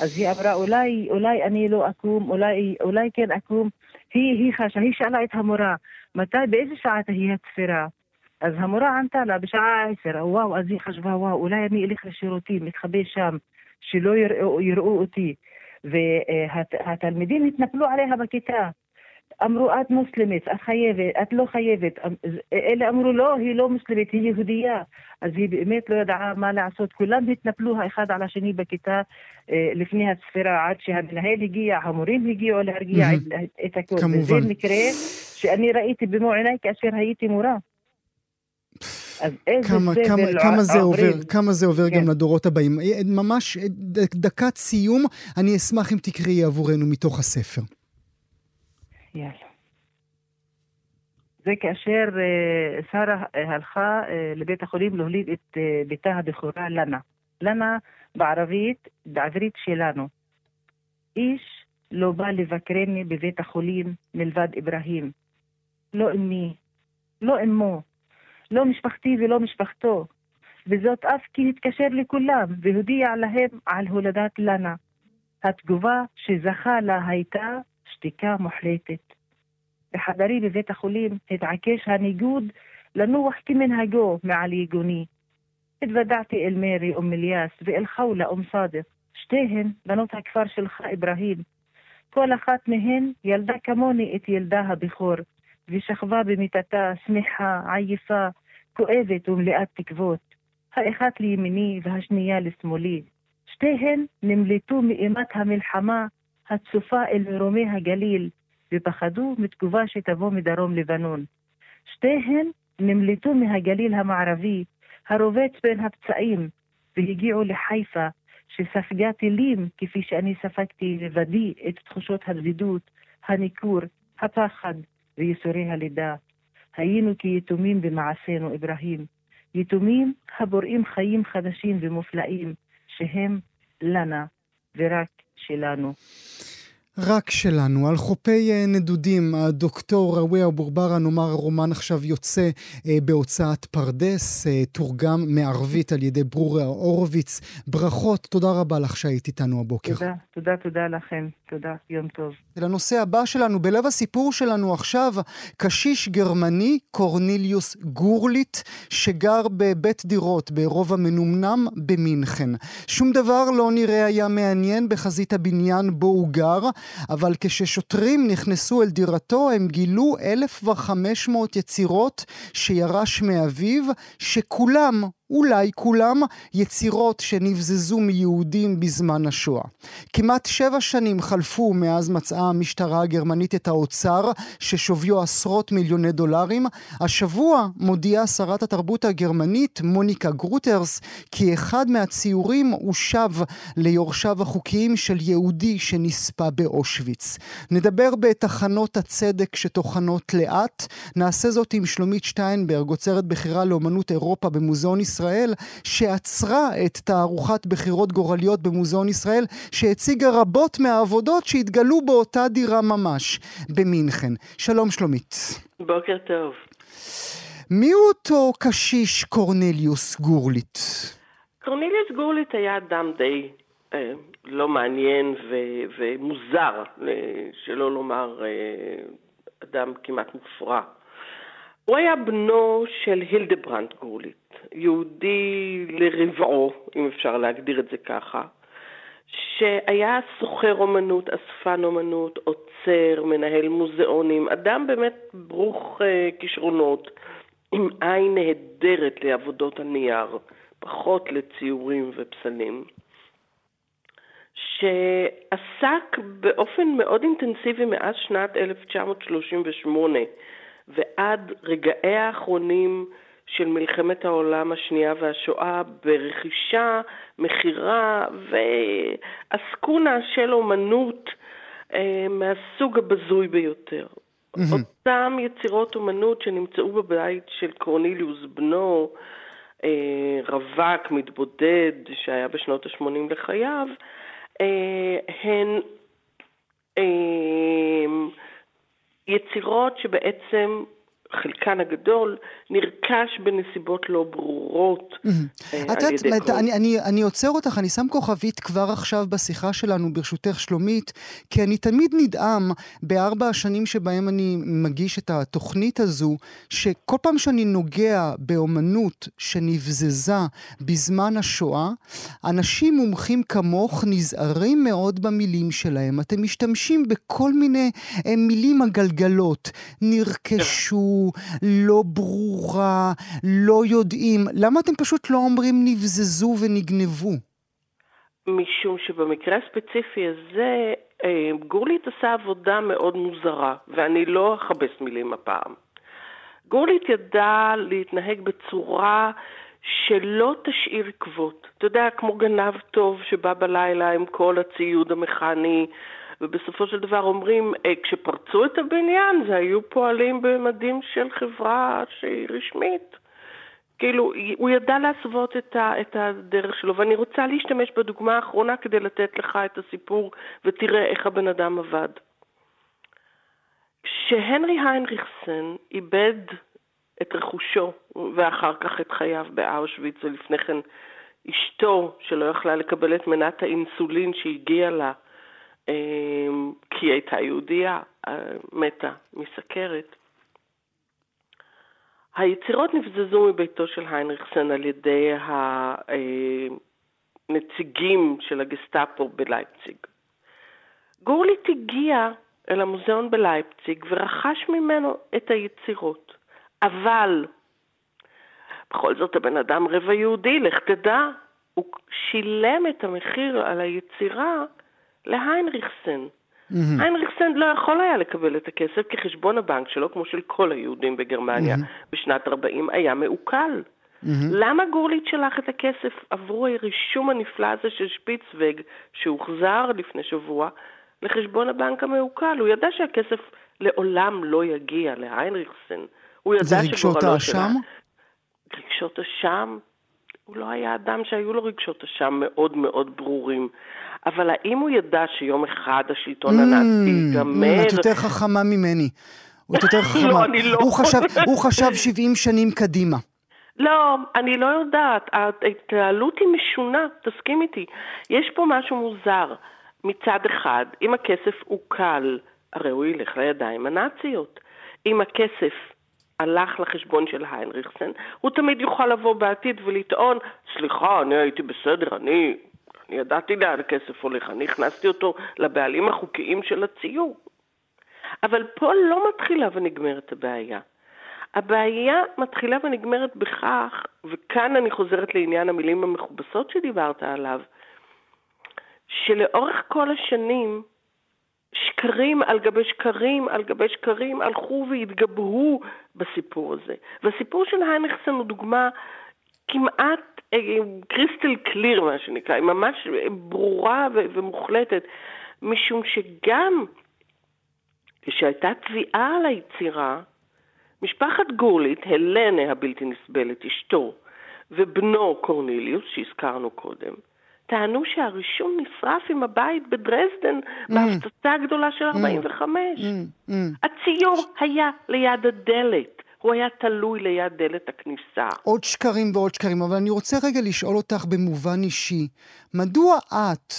אז היא אמרה, אולי, אולי אני לא אקום, אולי, אולי כן אקום. היא, היא חשה, היא שאלה את המורה, מתי, באיזה שעה תהיה הצפירה? אז המורה ענתה לה בשעה עשר, וואו, אז היא חשבה, וואו, אולי אני אלך לשירותים, מתחבא שם, שלא יראו, יראו אותי. והתלמידים התנפלו עליה בכיתה. אמרו, את מוסלמית, את חייבת, את לא חייבת. אלה אמרו, לא, היא לא מוסלמית, היא יהודייה. אז היא באמת לא ידעה מה לעשות. כולם התנפלו האחד על השני בכיתה אה, לפני הספירה, עד שהמנהל הגיע, המורים הגיעו להרגיע. את, הכל. כמובן. וזה מקרה שאני ראיתי במו עיניי כאשר הייתי מורה. אז איזה כמה, סבל כמה, כמה זה עוברים. עובר, כמה זה עובר כן. גם לדורות הבאים. אה, ממש אה, דקת סיום, אני אשמח אם תקראי עבורנו מתוך הספר. יאללה. זה כאשר אה, שרה אה, הלכה אה, לבית החולים להוליד את בתה הבכורה לנה. לנה בערבית, בעברית שלנו. איש לא בא לבקרני בבית החולים מלבד אברהים. לא אמי, לא אמו, לא משפחתי ולא משפחתו. וזאת אף כי התקשר לכולם והודיע להם על הולדת לנה. התגובה שזכה לה הייתה שתיקה מוחלטת. בחדרי בבית החולים התעקש הניגוד לנוח כמנהגו מעל יגוני. התוודעתי אל מרי אום אליאס ואל חולה אום סאדק, שתיהן בנות הכפר שלך אברהים. כל אחת מהן ילדה כמוני את ילדה הבכור, ושכבה במיטתה שמחה, עייפה, כואבת ומלאת תקוות. האחת לימיני והשנייה לשמאלי. שתיהן נמלטו מאימת המלחמה הצופה אל מרומי הגליל, ופחדו מתגובה שתבוא מדרום לבנון. שתיהן נמלטו מהגליל המערבי, הרובץ בין הפצעים, והגיעו לחיפה, שספגה טילים כפי שאני ספגתי לבדי את תחושות הבדידות, הניכור, הפחד וייסורי הלידה. היינו כיתומים במעשינו, אברהים. יתומים הבוראים חיים חדשים ומופלאים, שהם לנה ורק שלנו. רק שלנו, על חופי אה, נדודים, הדוקטור ראוויה אבורברה, נאמר הרומן עכשיו יוצא אה, בהוצאת פרדס, אה, תורגם מערבית על ידי ברורה הורוביץ. ברכות, תודה רבה לך שהיית איתנו הבוקר. תודה, תודה, תודה לכם. תודה, יום טוב. לנושא הבא שלנו, בלב הסיפור שלנו עכשיו, קשיש גרמני, קורניליוס גורליט, שגר בבית דירות ברובע מנומנם במינכן. שום דבר לא נראה היה מעניין בחזית הבניין בו הוא גר, אבל כששוטרים נכנסו אל דירתו, הם גילו 1,500 יצירות שירש מאביו, שכולם, אולי כולם, יצירות שנבזזו מיהודים בזמן השואה. כמעט שבע שנים חלפו מאז מצאה המשטרה הגרמנית את האוצר, ששוויו עשרות מיליוני דולרים. השבוע מודיעה שרת התרבות הגרמנית, מוניקה גרוטרס, כי אחד מהציורים הושב ליורשיו החוקיים של יהודי שנספה באושוויץ. נדבר בתחנות הצדק שטוחנות לאט. נעשה זאת עם שלומית שטיינברג, עוצרת בכירה לאומנות אירופה במוזיאון ישראל. ישראל, שעצרה את תערוכת בחירות גורליות במוזיאון ישראל, שהציגה רבות מהעבודות שהתגלו באותה דירה ממש, במינכן. שלום שלומית. בוקר טוב. מי הוא אותו קשיש קורנליוס גורליט? קורנליוס גורליט היה אדם די אה, לא מעניין ו- ומוזר, שלא לומר אה, אדם כמעט מופרע. הוא היה בנו של הילדברנד גורליט, יהודי לרבעו, אם אפשר להגדיר את זה ככה, שהיה סוחר אומנות, אספן אומנות, עוצר, מנהל מוזיאונים, אדם באמת ברוך uh, כישרונות, עם עין נהדרת לעבודות הנייר, פחות לציורים ופסלים. שעסק באופן מאוד אינטנסיבי מאז שנת 1938 ועד רגעי האחרונים של מלחמת העולם השנייה והשואה ברכישה, מכירה ועסקונה של אומנות אה, מהסוג הבזוי ביותר. Mm-hmm. אותם יצירות אומנות שנמצאו בבית של קורניליוס בנו, אה, רווק, מתבודד, שהיה בשנות ה-80 לחייו, אה, הן אה, יצירות שבעצם חלקן הגדול נרכש בנסיבות לא ברורות אה, ידי כל... אני, אני, אני עוצר אותך, אני שם כוכבית כבר עכשיו בשיחה שלנו, ברשותך שלומית, כי אני תמיד נדהם בארבע השנים שבהם אני מגיש את התוכנית הזו, שכל פעם שאני נוגע באומנות שנבזזה בזמן השואה, אנשים מומחים כמוך נזהרים מאוד במילים שלהם. אתם משתמשים בכל מיני אה, מילים עגלגלות, נרכשו. לא ברורה, לא יודעים. למה אתם פשוט לא אומרים נבזזו ונגנבו? משום שבמקרה הספציפי הזה, אה, גורליט עשה עבודה מאוד מוזרה, ואני לא אכבס מילים הפעם. גורליט ידע להתנהג בצורה שלא תשאיר עקבות. אתה יודע, כמו גנב טוב שבא בלילה עם כל הציוד המכני ובסופו של דבר אומרים, אה, כשפרצו את הבניין זה היו פועלים במדים של חברה שהיא רשמית. כאילו, הוא ידע להסוות את, ה, את הדרך שלו, ואני רוצה להשתמש בדוגמה האחרונה כדי לתת לך את הסיפור ותראה איך הבן אדם עבד. כשהנרי היינריכסן איבד את רכושו ואחר כך את חייו באושוויץ ולפני כן אשתו שלא יכלה לקבל את מנת האינסולין שהגיעה לה כי היא הייתה יהודייה, אה, מתה מסכרת. היצירות נבזזו מביתו של היינריכסן על ידי הנציגים של הגסטאפו בלייפציג. גורליט הגיע אל המוזיאון בלייפציג ורכש ממנו את היצירות. אבל, בכל זאת הבן אדם רבע יהודי, לך תדע, הוא שילם את המחיר על היצירה להיינריכסן. Mm-hmm. היינריכסן לא יכול היה לקבל את הכסף כי חשבון הבנק שלו, כמו של כל היהודים בגרמניה mm-hmm. בשנת 40, היה מעוקל. Mm-hmm. למה גורליט שלח את הכסף עבור הרישום הנפלא הזה של שפיצווג, שהוחזר לפני שבוע, לחשבון הבנק המעוקל? הוא ידע שהכסף לעולם לא יגיע להיינריכסן. הוא ידע זה רגשות האשם? רגשות אשם? הוא לא היה אדם שהיו לו רגשות אשם מאוד מאוד ברורים. אבל האם הוא ידע שיום אחד השלטון mm, הנאצי ייגמר? את יותר חכמה ממני. הוא יותר לא, חכמה. לא, אני לא. הוא חשב, הוא חשב 70 שנים קדימה. לא, אני לא יודעת. ההתנהלות היא משונה, תסכים איתי. יש פה משהו מוזר. מצד אחד, אם הכסף הוא קל, הרי הוא ילך לידיים הנאציות. אם הכסף הלך לחשבון של היינריכסן, הוא תמיד יוכל לבוא בעתיד ולטעון, סליחה, אני הייתי בסדר, אני ידעתי לאן הכסף הולך, אני הכנסתי אותו לבעלים החוקיים של הציור. אבל פה לא מתחילה ונגמרת הבעיה. הבעיה מתחילה ונגמרת בכך, וכאן אני חוזרת לעניין המילים המכובסות שדיברת עליו, שלאורך כל השנים שקרים על גבי שקרים על גבי שקרים הלכו והתגברו בסיפור הזה. והסיפור של היינחסן הוא דוגמה כמעט קריסטל קליר, מה שנקרא, היא ממש ברורה ומוחלטת, משום שגם כשהייתה תביעה על היצירה, משפחת גורליט, הלנה הבלתי נסבלת, אשתו, ובנו קורניליוס, שהזכרנו קודם, טענו שהרישום נשרף עם הבית בדרזדן Mm. בהפצצה הגדולה של 45. הציור היה ליד הדלת, הוא היה תלוי ליד דלת הכניסה. עוד שקרים ועוד שקרים, אבל אני רוצה רגע לשאול אותך במובן אישי, מדוע את,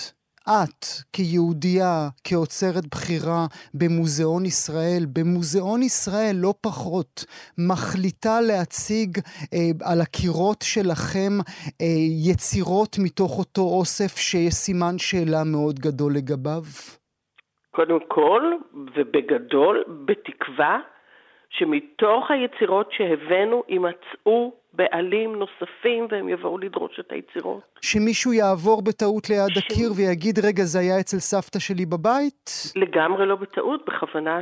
את כיהודייה, כאוצרת בכירה במוזיאון ישראל, במוזיאון ישראל לא פחות, מחליטה להציג אה, על הקירות שלכם אה, יצירות מתוך אותו אוסף שיש סימן שאלה מאוד גדול לגביו? קודם כל, ובגדול, בתקווה שמתוך היצירות שהבאנו יימצאו בעלים נוספים והם יבואו לדרוש את היצירות. שמישהו יעבור בטעות ליד ש- הקיר ויגיד, רגע, זה היה אצל סבתא שלי בבית? לגמרי לא בטעות, בכוונה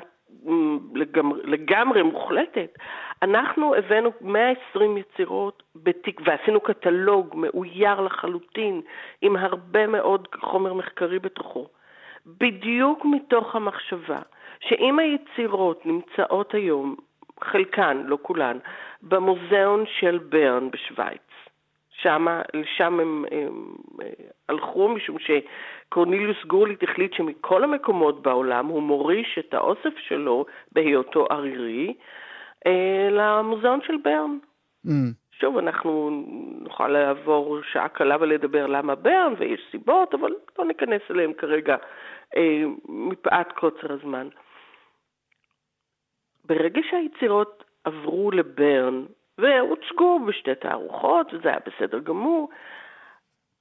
לגמרי, לגמרי מוחלטת. אנחנו הבאנו 120 יצירות בתק... ועשינו קטלוג מאויר לחלוטין, עם הרבה מאוד חומר מחקרי בתוכו. בדיוק מתוך המחשבה שאם היצירות נמצאות היום, חלקן, לא כולן, במוזיאון של ברן בשוויץ, שמה, לשם הם, הם, אה, הלכו משום שקורניליוס גורליט החליט שמכל המקומות בעולם הוא מוריש את האוסף שלו בהיותו ערירי אה, למוזיאון של ברן. Mm. שוב, אנחנו נוכל לעבור שעה קלה ולדבר למה ברן, ויש סיבות, אבל לא ניכנס אליהם כרגע אה, מפאת קוצר הזמן. ברגע שהיצירות עברו לברן והוצגו בשתי תערוכות, וזה היה בסדר גמור,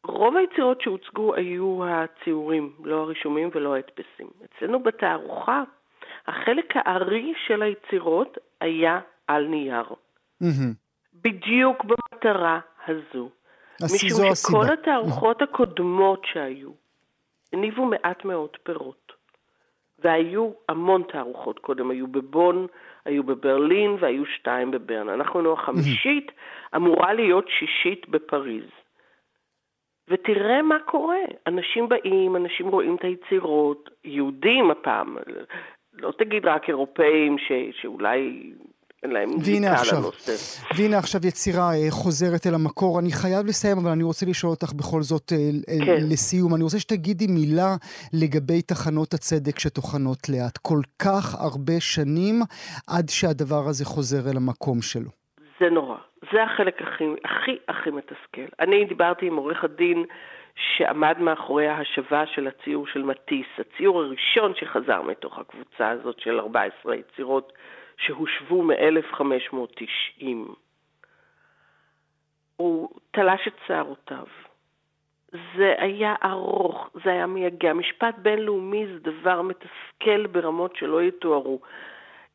רוב היצירות שהוצגו היו הציורים, לא הרישומים ולא ההדפסים. אצלנו בתערוכה, החלק הארי של היצירות היה על נייר. מהמם. בדיוק במטרה הזו. משום הסיבה. שכל התערוכות הקודמות שהיו הניבו מעט מאוד פירות. והיו המון תערוכות קודם, היו בבון, היו בברלין והיו שתיים בברן. אנחנו החמישית, אמורה להיות שישית בפריז. ותראה מה קורה, אנשים באים, אנשים רואים את היצירות, יהודים הפעם, לא תגיד רק אירופאים ש, שאולי אין להם והנה עכשיו, לנושא. והנה עכשיו יצירה אה, חוזרת אל המקור. אני חייב לסיים, אבל אני רוצה לשאול אותך בכל זאת אה, אה, כן. לסיום. אני רוצה שתגידי מילה לגבי תחנות הצדק שטוחנות לאט. כל כך הרבה שנים עד שהדבר הזה חוזר אל המקום שלו. זה נורא. זה החלק הכי, הכי הכי מתסכל. אני דיברתי עם עורך הדין שעמד מאחורי ההשבה של הציור של מטיס, הציור הראשון שחזר מתוך הקבוצה הזאת של 14 יצירות שהושבו מ-1590. הוא תלש את שערותיו. זה היה ארוך, זה היה מייגע. משפט בינלאומי זה דבר מתסכל ברמות שלא יתוארו.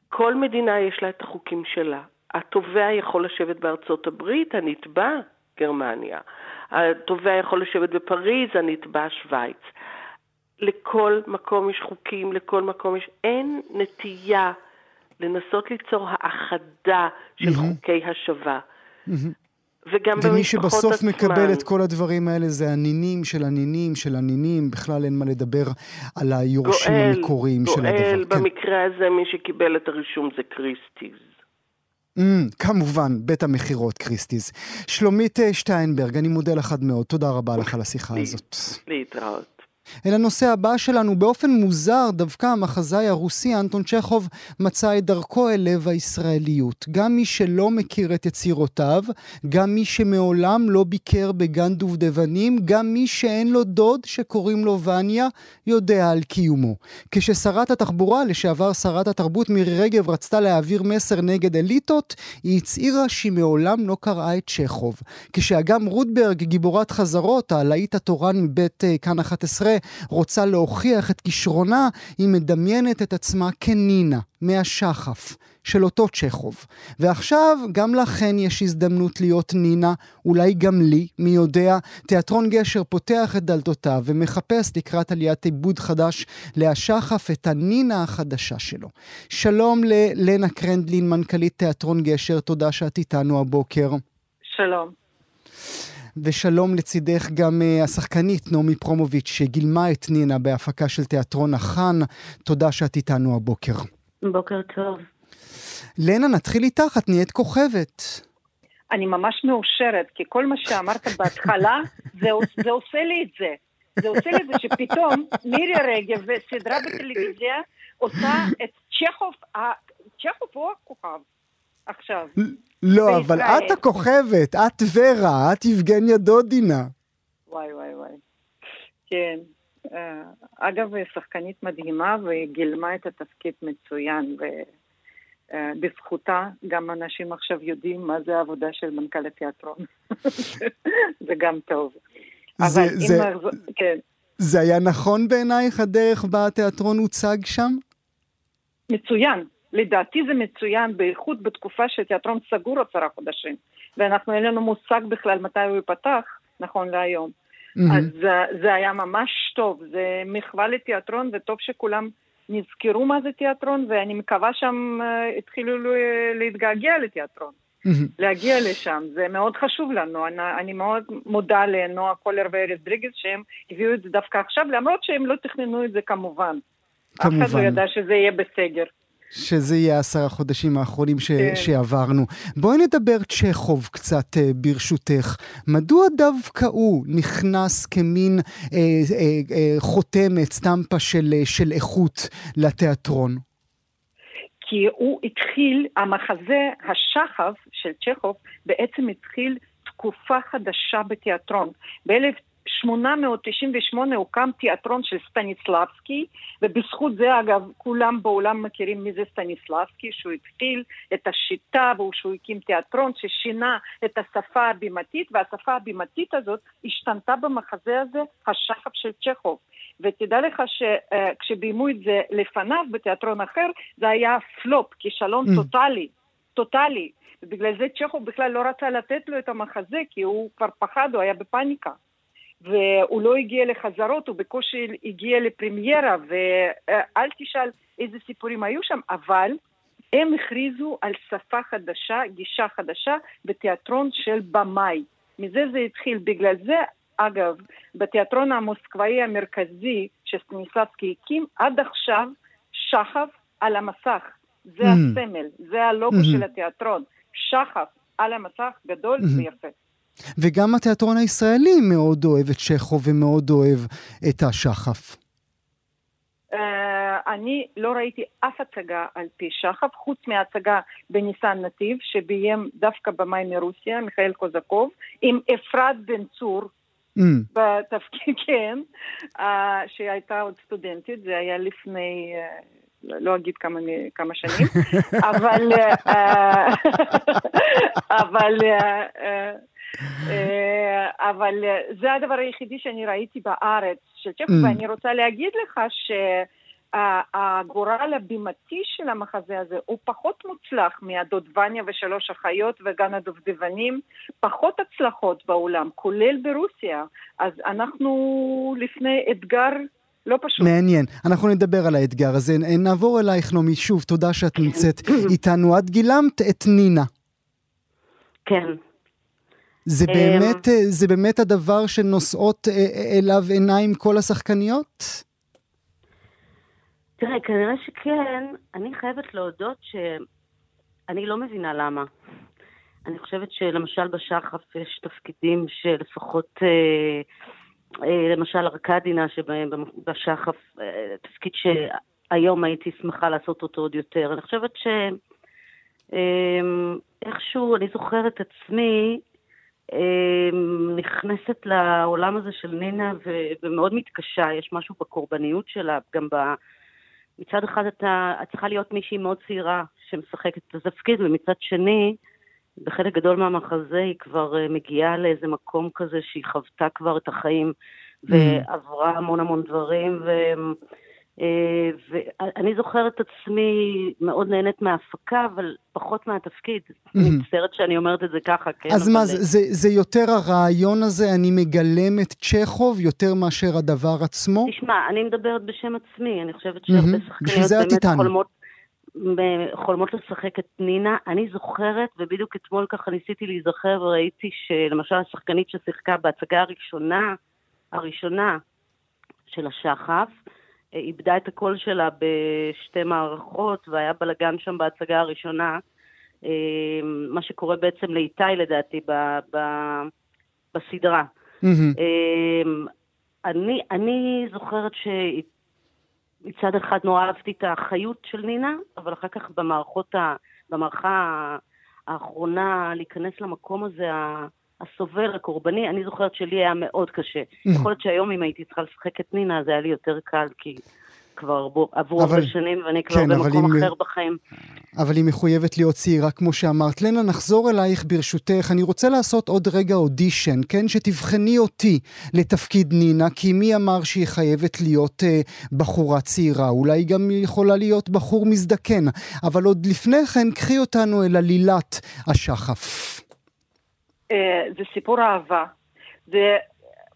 כל מדינה יש לה את החוקים שלה. התובע יכול לשבת בארצות הברית, הנתבע, גרמניה. התובע יכול לשבת בפריז, הנתבע, שווייץ. לכל מקום יש חוקים, לכל מקום יש... אין נטייה לנסות ליצור האחדה של מהמם. חוקי השבה. מהמם. וגם ומי במשפחות שבסוף עצמן. מקבל את כל הדברים האלה זה הנינים של הנינים של הנינים, בכלל אין מה לדבר על היורשים גואל, המקוריים של הדבר. גואל, כן. במקרה הזה מי שקיבל את הרישום זה קריסטיז. Mm, כמובן, בית המכירות קריסטיז. שלומית אה, שטיינברג, אני מודה לך עד מאוד, תודה רבה לך על השיחה. הזאת. להתראות. אל הנושא הבא שלנו, באופן מוזר, דווקא המחזאי הרוסי אנטון צ'כוב מצא את דרכו אל לב הישראליות. גם מי שלא מכיר את יצירותיו, גם מי שמעולם לא ביקר בגן דובדבנים, גם מי שאין לו דוד שקוראים לו וניה, יודע על קיומו. כששרת התחבורה, לשעבר שרת התרבות מירי רגב, רצתה להעביר מסר נגד אליטות, היא הצהירה שהיא מעולם לא קראה את צ'כוב. כשאגם רוטברג, גיבורת חזרות, הלהיט התורן מבית אה, כאן 11, רוצה להוכיח את כישרונה, היא מדמיינת את עצמה כנינה, מהשחף. של אותו צ'כוב. ועכשיו גם לכן יש הזדמנות להיות נינה, אולי גם לי, מי יודע. תיאטרון גשר פותח את דלתותיו ומחפש לקראת עליית עיבוד חדש להשחף את הנינה החדשה שלו. שלום ללנה קרנדלין, מנכ"לית תיאטרון גשר, תודה שאת איתנו הבוקר. שלום. ושלום לצידך גם uh, השחקנית נעמי פרומוביץ' שגילמה את נינה בהפקה של תיאטרון החאן. תודה שאת איתנו הבוקר. בוקר טוב. לנה, נתחיל איתך, את נהיית כוכבת. אני ממש מאושרת, כי כל מה שאמרת בהתחלה, זה, זה עושה לי את זה. זה עושה לי את זה שפתאום מירי רגב וסדרה בטלוויזיה עושה את צ'כוב, צ'כוב הוא הכוכב עכשיו. לא, אבל את הכוכבת, את ורה, את יבגניה דודינה. וואי וואי וואי. כן. אה, אגב, שחקנית מדהימה וגילמה את התפקיד מצוין, ובזכותה גם אנשים עכשיו יודעים מה זה העבודה של מנכ"ל התיאטרון. זה גם טוב. זה, אבל זה, אם... כן. זה היה נכון בעינייך הדרך בה התיאטרון הוצג שם? מצוין. לדעתי זה מצוין, בייחוד בתקופה שתיאטרון סגור עשרה חודשים, ואנחנו אין לנו מושג בכלל מתי הוא ייפתח, נכון להיום. Mm-hmm. אז זה, זה היה ממש טוב, זה מחווה לתיאטרון, וטוב שכולם נזכרו מה זה תיאטרון, ואני מקווה שם uh, התחילו להתגעגע לתיאטרון. Mm-hmm. להגיע לשם, זה מאוד חשוב לנו. אני, אני מאוד מודה לנועה קולר וארז דריגז שהם הביאו את זה דווקא עכשיו, למרות שהם לא תכננו את זה כמובן. כמובן. אף אחד לא ידע שזה יהיה בסגר. שזה יהיה עשרה חודשים האחרונים ש... כן. שעברנו. בואי נדבר צ'כוב קצת אה, ברשותך. מדוע דווקא הוא נכנס כמין אה, אה, אה, חותמת, סטמפה של, אה, של איכות לתיאטרון? כי הוא התחיל, המחזה השחף של צ'כוב בעצם התחיל תקופה חדשה בתיאטרון. ב-1900 1898 הוקם תיאטרון של סטניסלבסקי, ובזכות זה אגב כולם בעולם מכירים מי זה סטניסלבסקי, שהוא התחיל את השיטה ושהוא הקים תיאטרון ששינה את השפה הבימתית, והשפה הבימתית הזאת השתנתה במחזה הזה, השחף של צ'כוב. ותדע לך שכשביימו את זה לפניו בתיאטרון אחר, זה היה פלופ, כישלון mm. טוטאלי, טוטאלי. ובגלל זה צ'כוב בכלל לא רצה לתת לו את המחזה, כי הוא כבר פחד, הוא היה בפאניקה. והוא לא הגיע לחזרות, הוא בקושי הגיע לפרמיירה, ואל תשאל איזה סיפורים היו שם, אבל הם הכריזו על שפה חדשה, גישה חדשה, בתיאטרון של במאי. מזה זה התחיל. בגלל זה, אגב, בתיאטרון המוסקבאי המרכזי שסטניסלבסקי הקים, עד עכשיו שחף על המסך. זה mm. הסמל, זה הלוגו mm-hmm. של התיאטרון. שחף על המסך, גדול mm-hmm. ויפה. וגם התיאטרון הישראלי מאוד אוהב את שכו ומאוד אוהב את השחף. Uh, אני לא ראיתי אף הצגה על פי שחף, חוץ מההצגה בניסן נתיב, שביים דווקא במאי מרוסיה, מיכאל קוזקוב, עם אפרת בן צור, mm. בתפקיד, כן, uh, שהייתה עוד סטודנטית, זה היה לפני... Uh, לא אגיד כמה, כמה שנים, אבל, אבל אה, אבל אה, זה הדבר היחידי שאני ראיתי בארץ של צ'כוב, mm. ואני רוצה להגיד לך שהגורל הבימתי של המחזה הזה הוא פחות מוצלח מהדודבניה ושלוש אחיות וגן הדובדבנים, פחות הצלחות בעולם, כולל ברוסיה. אז אנחנו לפני אתגר לא פשוט. מעניין. אנחנו נדבר על האתגר הזה. נעבור אלייך, נעמי, שוב, תודה שאת נמצאת איתנו. את גילמת את נינה. כן. זה אמ, באמת, אה, זה באמת הדבר שנושאות אה, אה, אליו עיניים כל השחקניות? תראה, כנראה שכן. אני חייבת להודות שאני לא מבינה למה. אני חושבת שלמשל בשחף יש תפקידים שלפחות, למשל ארקדינה שבשחף, תפקיד שהיום הייתי שמחה לעשות אותו עוד יותר. אני חושבת שאיכשהו אני זוכרת עצמי אמ, נכנסת לעולם הזה של נינה ו- ומאוד מתקשה, יש משהו בקורבניות שלה, גם ב... מצד אחד אתה, את צריכה להיות מישהי מאוד צעירה שמשחקת את התפקיד, ומצד שני, בחלק גדול מהמחזה היא כבר אה, מגיעה לאיזה מקום כזה שהיא חוותה כבר את החיים mm. ועברה המון המון דברים, ו... אה, ואני זוכרת את עצמי מאוד נהנית מההפקה, אבל פחות מהתפקיד. אני מצטערת שאני אומרת את זה ככה, כן? אז מה, זה, זה יותר הרעיון הזה, אני מגלם את צ'כוב, יותר מאשר הדבר עצמו? תשמע, אני מדברת בשם עצמי, אני חושבת שהרבה שחקניות באמת חולמות... חולמות לשחק את נינה. אני זוכרת, ובדיוק אתמול ככה ניסיתי להיזכר וראיתי שלמשל השחקנית ששיחקה בהצגה הראשונה, הראשונה של השחף, איבדה את הקול שלה בשתי מערכות, והיה בלגן שם בהצגה הראשונה. מה שקורה בעצם לאיתי לדעתי ב, ב, בסדרה. מהמם. אני, אני זוכרת שמצד אחד נורא אהבתי את האחריות של נינה, אבל אחר כך במערכות, ה, במערכה האחרונה להיכנס למקום הזה, ה- הסובל, הקורבני, אני זוכרת שלי היה מאוד קשה. יכול להיות שהיום אם הייתי צריכה לשחק את נינה, זה היה לי יותר קל, כי כבר עברו הרבה שנים ואני כבר כן, במקום אחר בחיים. אבל היא מחויבת להיות צעירה, כמו שאמרת. לנה, נחזור אלייך ברשותך. אני רוצה לעשות עוד רגע אודישן, כן? שתבחני אותי לתפקיד נינה, כי מי אמר שהיא חייבת להיות אה, בחורה צעירה? אולי היא גם יכולה להיות בחור מזדקן. אבל עוד לפני כן, קחי אותנו אל עלילת השחף. אה, זה סיפור אהבה. זה,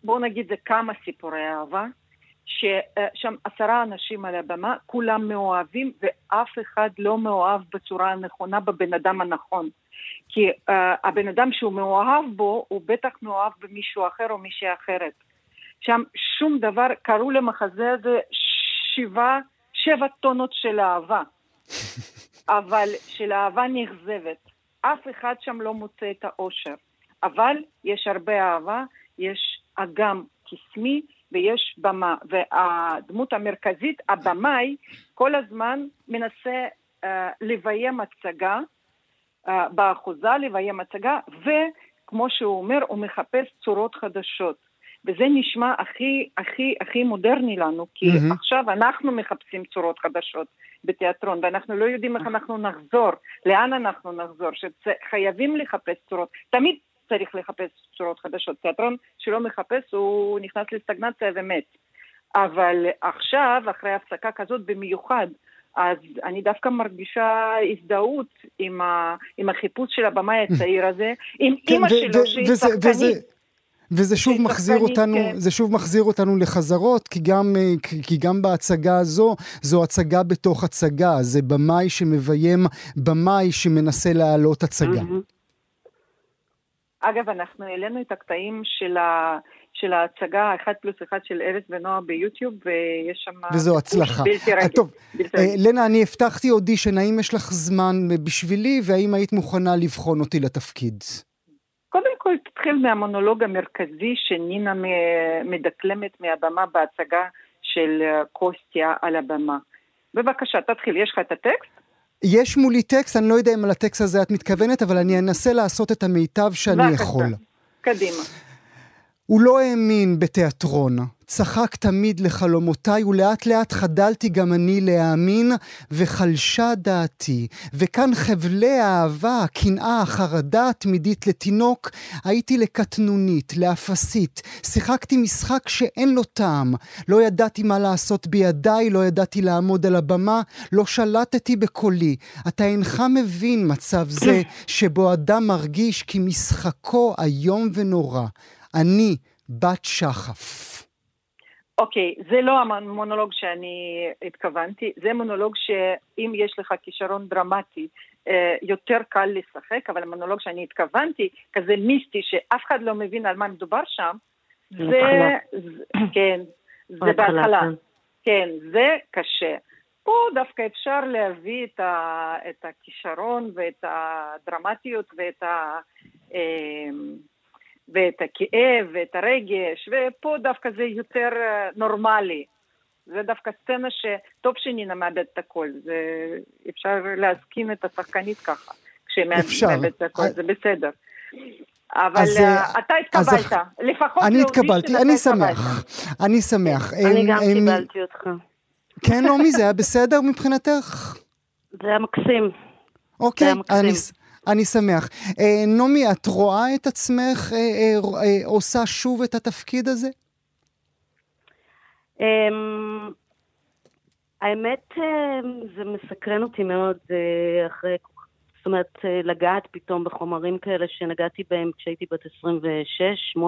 בואו נגיד, זה כמה סיפורי אהבה, ששם עשרה אנשים על הבמה, כולם מאוהבים, ואף אחד לא מאוהב בצורה הנכונה בבן אדם הנכון. כי uh, הבן אדם שהוא מאוהב בו, הוא בטח מאוהב במישהו אחר או מישהי אחרת. שם שום דבר, קראו למחזה הזה שבעה, שבע טונות של אהבה. אבל של אהבה נכזבת. אף אחד שם לא מוצא את האושר. אבל יש הרבה אהבה, יש אגם קסמי ויש במה. והדמות המרכזית, הבמאי, כל הזמן מנסה uh, לביים הצגה, uh, באחוזה לביים הצגה, וכמו שהוא אומר, הוא מחפש צורות חדשות. וזה נשמע הכי, הכי, הכי מודרני לנו, כי מהמם. עכשיו אנחנו מחפשים צורות חדשות בתיאטרון, ואנחנו לא יודעים איך אנחנו נחזור, לאן אנחנו נחזור, שחייבים לחפש צורות. תמיד צריך לחפש צורות חדשות. תיאטרון שלא מחפש, הוא נכנס לסטגנציה ומת. אבל עכשיו, אחרי הפסקה כזאת במיוחד, אז אני דווקא מרגישה הזדהות עם, ה, עם החיפוש של הבמאי הצעיר הזה, עם כן, אימא שלו שהיא שחקנית. וזה- שוב מחזיר אותנו, כן. זה שוב מחזיר אותנו לחזרות, כי גם, אה, כי- גם בהצגה הזו, זו הצגה בתוך הצגה, זה במאי שמביים במאי שמנסה להעלות הצגה. מהמם. אגב, אנחנו העלינו את הקטעים של, ה, של ההצגה אחת פלוס אחד של ארז ונועה ביוטיוב, ויש שם... וזו הצלחה. בלתי אה, רגיל. טוב, בלתי אה, רגיל. לנה, אני הבטחתי אודישן, האם יש לך זמן בשבילי, והאם היית מוכנה לבחון אותי לתפקיד? קודם כל תתחיל מהמונולוג המרכזי שנינה מדקלמת מהבמה בהצגה של אה, קוסטיה על הבמה. בבקשה, תתחיל, יש לך את הטקסט? יש מולי טקסט, אני לא יודע אם על הטקסט הזה את מתכוונת, אבל אני אנסה לעשות את המיטב שאני בבקשה. יכול. קדימה. הוא לא האמין בתיאטרון, צחק תמיד לחלומותיי, ולאט לאט חדלתי גם אני להאמין, וחלשה דעתי. וכאן חבלי האהבה, הקנאה, החרדה התמידית לתינוק, הייתי לקטנונית, לאפסית. שיחקתי משחק שאין לו טעם. לא ידעתי מה לעשות בידיי, לא ידעתי לעמוד על הבמה, לא שלטתי בקולי. אתה אינך מבין מצב זה, שבו אדם מרגיש כי משחקו איום ונורא. אני בת שחף. אוקיי, זה לא המונולוג שאני התכוונתי, זה מונולוג שאם יש לך כישרון דרמטי, אה, יותר קל לשחק, אבל המונולוג שאני התכוונתי, כזה מיסטי, שאף אחד לא מבין על מה מדובר שם, זה, כן, זה בהתחלה, בהתחלה. כן. כן, זה קשה. פה דווקא אפשר להביא את, ה, את הכישרון ואת הדרמטיות ואת, ה, אה, ואת הכאב ואת הרגש, ופה דווקא זה יותר אה, נורמלי. זה דווקא סצנה שטוב שנינה מאבדת את הכל, זה אפשר להסכים את השחקנית ככה, כשהיא. מאבדת את הכל, אה, זה בסדר. אבל אז, אה, אתה אז התקבלת, אח- לפחות אני התקבלתי, אני. שמח. אני שמח. אני גם קיבלתי אותך. כן, נעמי, זה היה בסדר מבחינתך? זה היה מקסים. אוקיי, היה מקסים. אני, אני שמח. אה, נעמי, את רואה את עצמך אה, אה, אה, עושה שוב את התפקיד הזה? אמ, האמת, אמ, זה מסקרן אותי מאוד אה, אחרי, זאת אומרת, אה, לגעת פתאום בחומרים כאלה שנגעתי בהם כשהייתי בת 26-8,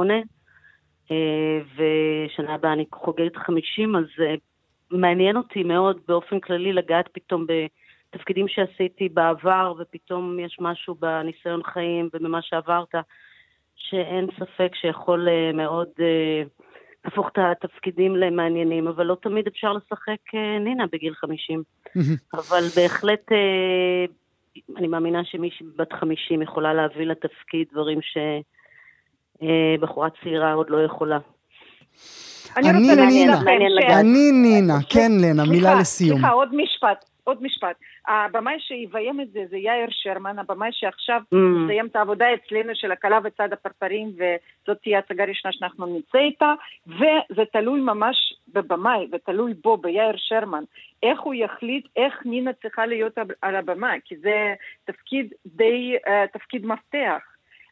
ושנה הבאה אני חוגגת 50, אז אה, מעניין אותי מאוד באופן כללי לגעת פתאום בתפקידים שעשיתי בעבר, ופתאום יש משהו בניסיון חיים ובמה שעברת, שאין ספק שיכול אה, מאוד... אה, להפוך את התפקידים למעניינים, אבל לא תמיד אפשר לשחק אה, נינה בגיל 50. אבל בהחלט אני מאמינה שמישהי בת 50 יכולה להביא לתפקיד דברים שבחורה צעירה עוד לא יכולה. אני נינה, אני נינה, כן לנה, מילה לסיום. סליחה, עוד משפט, עוד משפט. הבמאי שיביים את זה זה יאיר שרמן, הבמאי שעכשיו Mm. מסיים את העבודה אצלנו של הכלה וצד הפרפרים, וזאת תהיה הצגה ראשונה שאנחנו נצא איתה, וזה תלוי ממש בבמאי, ותלוי בו, ביאיר שרמן, איך הוא יחליט איך נינה צריכה להיות על הבמה, כי זה תפקיד די, אה, תפקיד מפתח.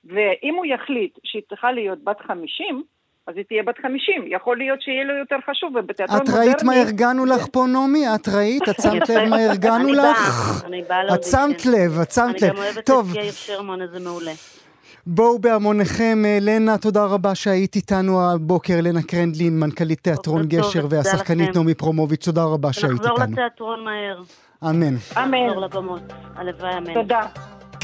ואם הוא יחליט שהיא צריכה להיות בת 50, אז היא תהיה בת 50. יכול להיות שיהיה לו יותר חשוב, ובתיאטרון את ראית מה ארגנו לך פה, נעמי? את ראית? את שמת לב מה ארגנו אני לך? אני באה את. שמת לב, את שמת אני לב. גם אוהבת טוב, את יאיר שרמן, איזה מעולה. בואו בהמוניכם. אה, לנה, תודה רבה שהיית איתנו הבוקר. לנה קרנדלין, מנכ"לית תיאטרון טוב גשר, ותודה והשחקנית. נעמי פרומוביץ', תודה רבה שהיית נחזור איתנו. לתיאטרון מהר. אמן. נחזור לבמות. הלוואי אמן. תודה.